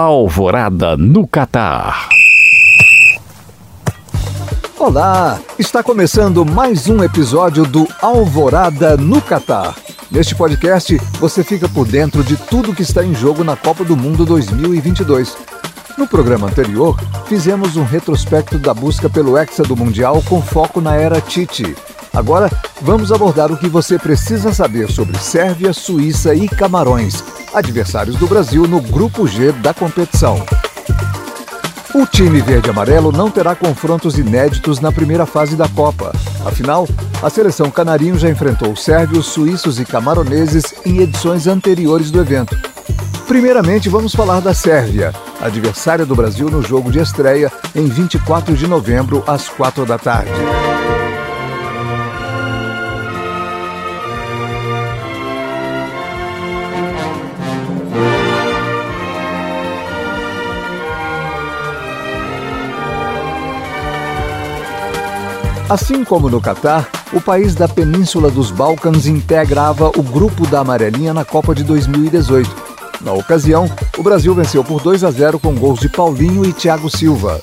Alvorada no Catar. Olá! Está começando mais um episódio do Alvorada no Catar. Neste podcast, você fica por dentro de tudo que está em jogo na Copa do Mundo 2022. No programa anterior, fizemos um retrospecto da busca pelo Hexa do Mundial com foco na era Tite. Agora, vamos abordar o que você precisa saber sobre Sérvia, Suíça e Camarões, adversários do Brasil no Grupo G da competição. O time verde-amarelo não terá confrontos inéditos na primeira fase da Copa. Afinal, a seleção canarinho já enfrentou sérvios, suíços e camaroneses em edições anteriores do evento. Primeiramente, vamos falar da Sérvia, adversária do Brasil no jogo de estreia em 24 de novembro, às 4 da tarde. Assim como no Catar, o país da Península dos Balcãs integrava o grupo da Amarelinha na Copa de 2018. Na ocasião, o Brasil venceu por 2 a 0 com gols de Paulinho e Thiago Silva.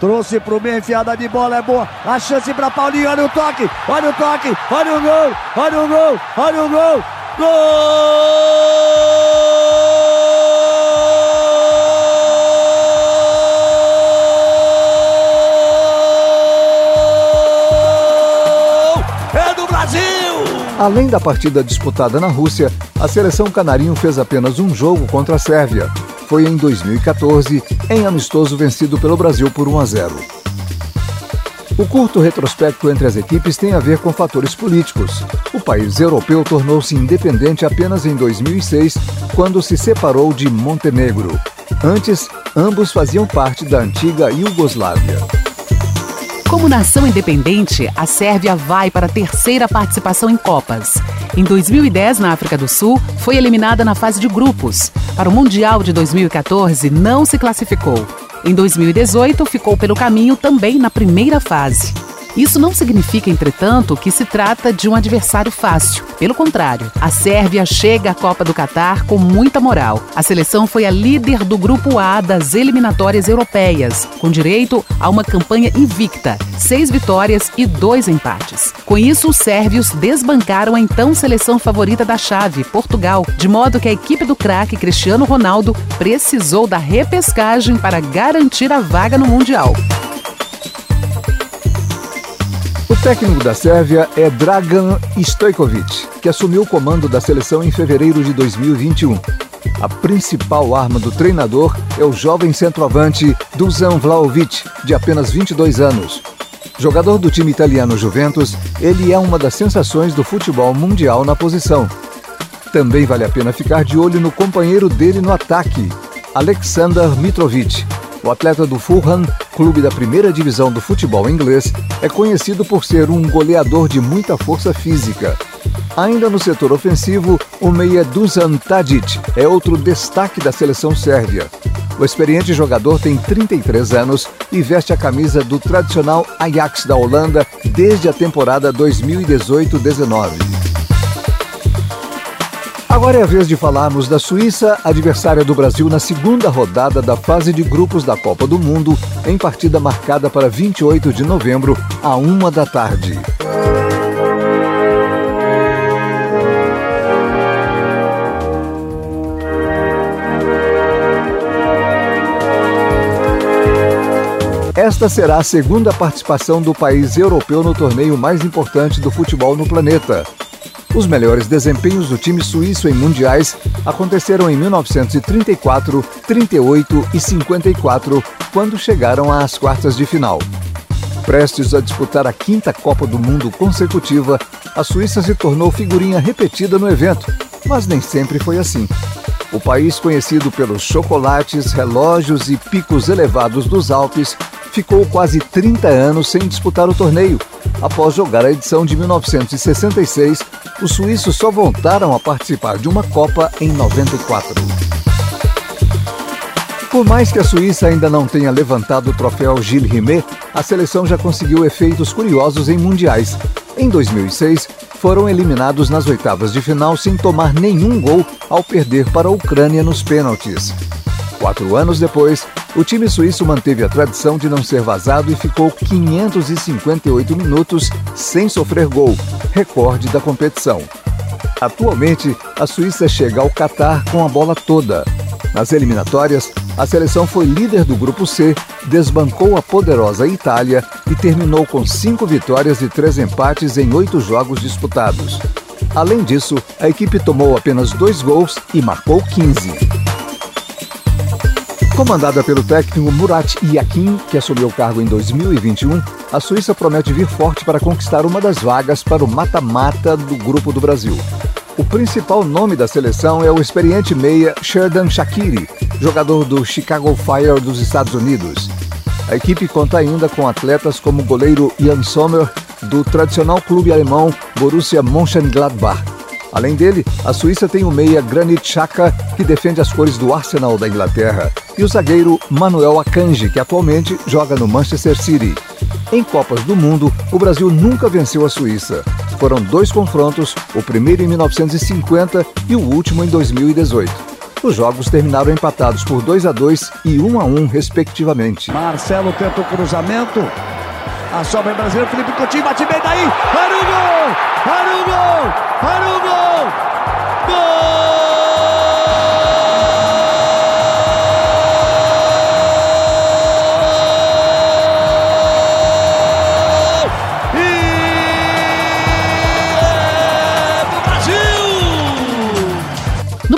Trouxe pro meio, enfiada de bola é boa. A chance para Paulinho, olha o toque, olha o toque, olha o gol, olha o gol, olha o gol. Gol! Além da partida disputada na Rússia, a seleção canarinho fez apenas um jogo contra a Sérvia. Foi em 2014, em amistoso vencido pelo Brasil por 1 a 0. O curto retrospecto entre as equipes tem a ver com fatores políticos. O país europeu tornou-se independente apenas em 2006, quando se separou de Montenegro. Antes, ambos faziam parte da antiga Iugoslávia. Como nação independente, a Sérvia vai para a terceira participação em Copas. Em 2010, na África do Sul, foi eliminada na fase de grupos. Para o Mundial de 2014, não se classificou. Em 2018, ficou pelo caminho também na primeira fase. Isso não significa, entretanto, que se trata de um adversário fácil. Pelo contrário, a Sérvia chega à Copa do Catar com muita moral. A seleção foi a líder do Grupo A das eliminatórias europeias, com direito a uma campanha invicta, seis vitórias e dois empates. Com isso, os sérvios desbancaram a então seleção favorita da chave, Portugal, de modo que a equipe do craque Cristiano Ronaldo precisou da repescagem para garantir a vaga no Mundial. Técnico da Sérvia é Dragan Stojkovic, que assumiu o comando da seleção em fevereiro de 2021. A principal arma do treinador é o jovem centroavante Dusan Vlaovic, de apenas 22 anos. Jogador do time italiano Juventus, ele é uma das sensações do futebol mundial na posição. Também vale a pena ficar de olho no companheiro dele no ataque, Alexander Mitrovic, o atleta do Fulham, clube da primeira divisão do futebol inglês, é conhecido por ser um goleador de muita força física. Ainda no setor ofensivo, o meia Dusan Tadic é outro destaque da seleção sérvia. O experiente jogador tem 33 anos e veste a camisa do tradicional Ajax da Holanda desde a temporada 2018-19. Agora é a vez de falarmos da Suíça, adversária do Brasil na segunda rodada da fase de grupos da Copa do Mundo, em partida marcada para 28 de novembro, à uma da tarde. Esta será a segunda participação do país europeu no torneio mais importante do futebol no planeta. Os melhores desempenhos do time suíço em mundiais aconteceram em 1934, 38 e 54, quando chegaram às quartas de final. Prestes a disputar a quinta Copa do Mundo consecutiva, a Suíça se tornou figurinha repetida no evento, mas nem sempre foi assim. O país, conhecido pelos chocolates, relógios e picos elevados dos Alpes, ficou quase 30 anos sem disputar o torneio. Após jogar a edição de 1966, os suíços só voltaram a participar de uma Copa em 94. Por mais que a Suíça ainda não tenha levantado o troféu Gilles Rimet, a seleção já conseguiu efeitos curiosos em mundiais. Em 2006, foram eliminados nas oitavas de final sem tomar nenhum gol ao perder para a Ucrânia nos pênaltis. Quatro anos depois, o time suíço manteve a tradição de não ser vazado e ficou 558 minutos sem sofrer gol, recorde da competição. Atualmente, a Suíça chega ao Catar com a bola toda. Nas eliminatórias, a seleção foi líder do Grupo C, desbancou a poderosa Itália e terminou com cinco vitórias e três empates em oito jogos disputados. Além disso, a equipe tomou apenas dois gols e marcou 15. Comandada pelo técnico Murat Yakin, que assumiu o cargo em 2021, a Suíça promete vir forte para conquistar uma das vagas para o mata-mata do Grupo do Brasil. O principal nome da seleção é o experiente meia Sherdan Shakiri, jogador do Chicago Fire dos Estados Unidos. A equipe conta ainda com atletas como o goleiro Jan Sommer, do tradicional clube alemão Borussia Mönchengladbach, Além dele, a Suíça tem o meia Granit Xhaka, que defende as cores do Arsenal da Inglaterra, e o zagueiro Manuel Akanji, que atualmente joga no Manchester City. Em Copas do Mundo, o Brasil nunca venceu a Suíça. Foram dois confrontos, o primeiro em 1950 e o último em 2018. Os jogos terminaram empatados por 2 a 2 e 1 a 1 respectivamente. Marcelo tenta o cruzamento, a sobra brasileiro, Felipe Coutinho bate bem daí. Olha o gol! Olha o gol! Olha o gol! Gol!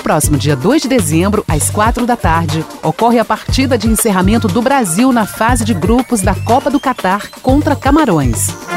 próximo dia 2 de dezembro, às 4 da tarde, ocorre a partida de encerramento do Brasil na fase de grupos da Copa do Catar contra Camarões.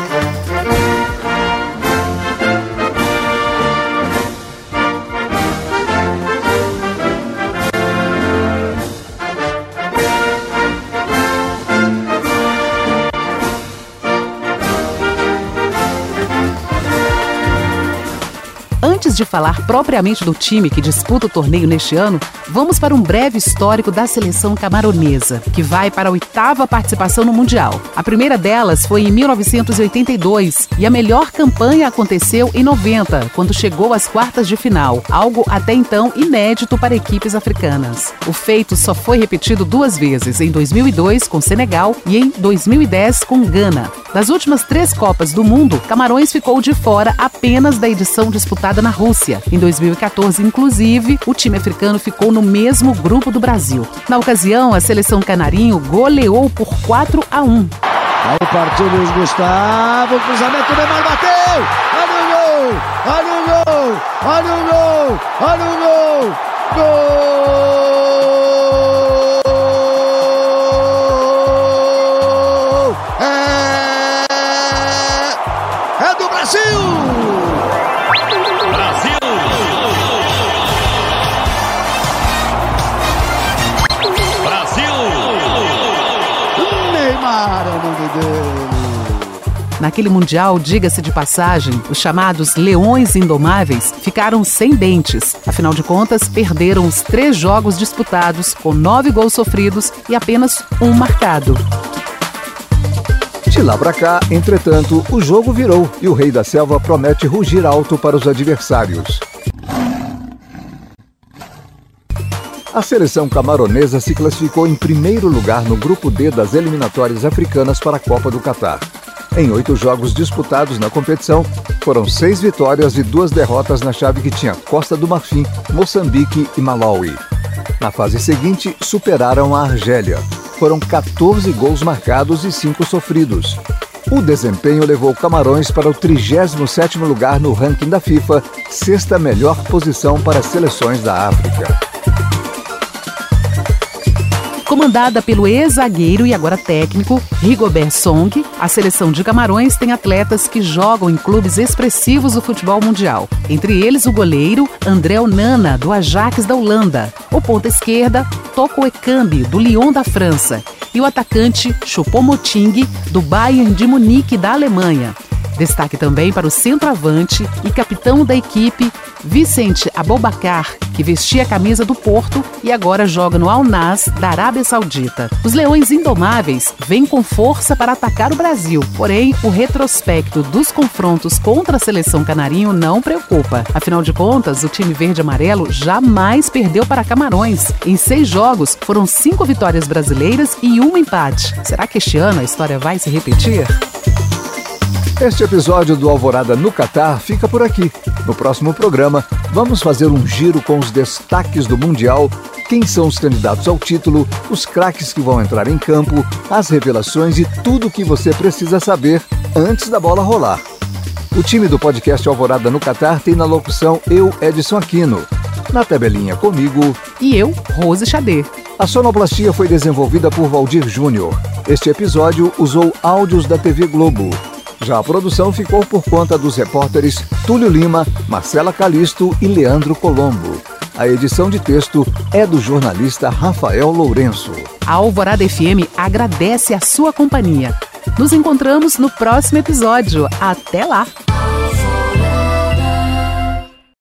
Antes de falar propriamente do time que disputa o torneio neste ano, vamos para um breve histórico da seleção camaronesa, que vai para a oitava participação no Mundial. A primeira delas foi em 1982 e a melhor campanha aconteceu em 90, quando chegou às quartas de final, algo até então inédito para equipes africanas. O feito só foi repetido duas vezes, em 2002 com Senegal e em 2010 com Gana. Das últimas três Copas do Mundo, Camarões ficou de fora apenas da edição disputada na Rússia. Em 2014, inclusive, o time africano ficou no mesmo grupo do Brasil. Na ocasião, a seleção canarinho goleou por 4 a 1. Aí partiu Luiz Gustavo, cruzamento, Neymar bateu! Olha o gol! Olha o gol! Olha o gol! Olha o gol! Gol! Naquele Mundial, diga-se de passagem, os chamados Leões Indomáveis ficaram sem dentes. Afinal de contas, perderam os três jogos disputados, com nove gols sofridos e apenas um marcado. De lá para cá, entretanto, o jogo virou e o Rei da Selva promete rugir alto para os adversários. A seleção camaronesa se classificou em primeiro lugar no grupo D das eliminatórias africanas para a Copa do Catar. Em oito jogos disputados na competição, foram seis vitórias e duas derrotas na chave que tinha Costa do Marfim, Moçambique e Malawi. Na fase seguinte, superaram a Argélia. Foram 14 gols marcados e 5 sofridos. O desempenho levou Camarões para o 37º lugar no ranking da FIFA, sexta melhor posição para seleções da África. Comandada pelo ex-zagueiro e agora técnico Rigobert Song, a seleção de Camarões tem atletas que jogam em clubes expressivos do futebol mundial. Entre eles o goleiro André Onana, do Ajax da Holanda, o ponta esquerda Toko Ekambi, do Lyon da França, e o atacante Choupo-Moting, do Bayern de Munique da Alemanha. Destaque também para o centroavante e capitão da equipe, Vicente Abobacar, que vestia a camisa do Porto e agora joga no Al Nas da Arábia Saudita. Os Leões Indomáveis vêm com força para atacar o Brasil, porém o retrospecto dos confrontos contra a seleção canarinho não preocupa. Afinal de contas, o time verde-amarelo jamais perdeu para Camarões. Em seis jogos, foram cinco vitórias brasileiras e um empate. Será que este ano a história vai se repetir? Este episódio do Alvorada no Catar fica por aqui. No próximo programa, vamos fazer um giro com os destaques do Mundial, quem são os candidatos ao título, os craques que vão entrar em campo, as revelações e tudo o que você precisa saber antes da bola rolar. O time do podcast Alvorada no Catar tem na locução eu, Edson Aquino. Na tabelinha comigo. E eu, Rose Xadê. A sonoplastia foi desenvolvida por Valdir Júnior. Este episódio usou áudios da TV Globo. Já a produção ficou por conta dos repórteres Túlio Lima, Marcela Calisto e Leandro Colombo. A edição de texto é do jornalista Rafael Lourenço. A Alvorada FM agradece a sua companhia. Nos encontramos no próximo episódio. Até lá!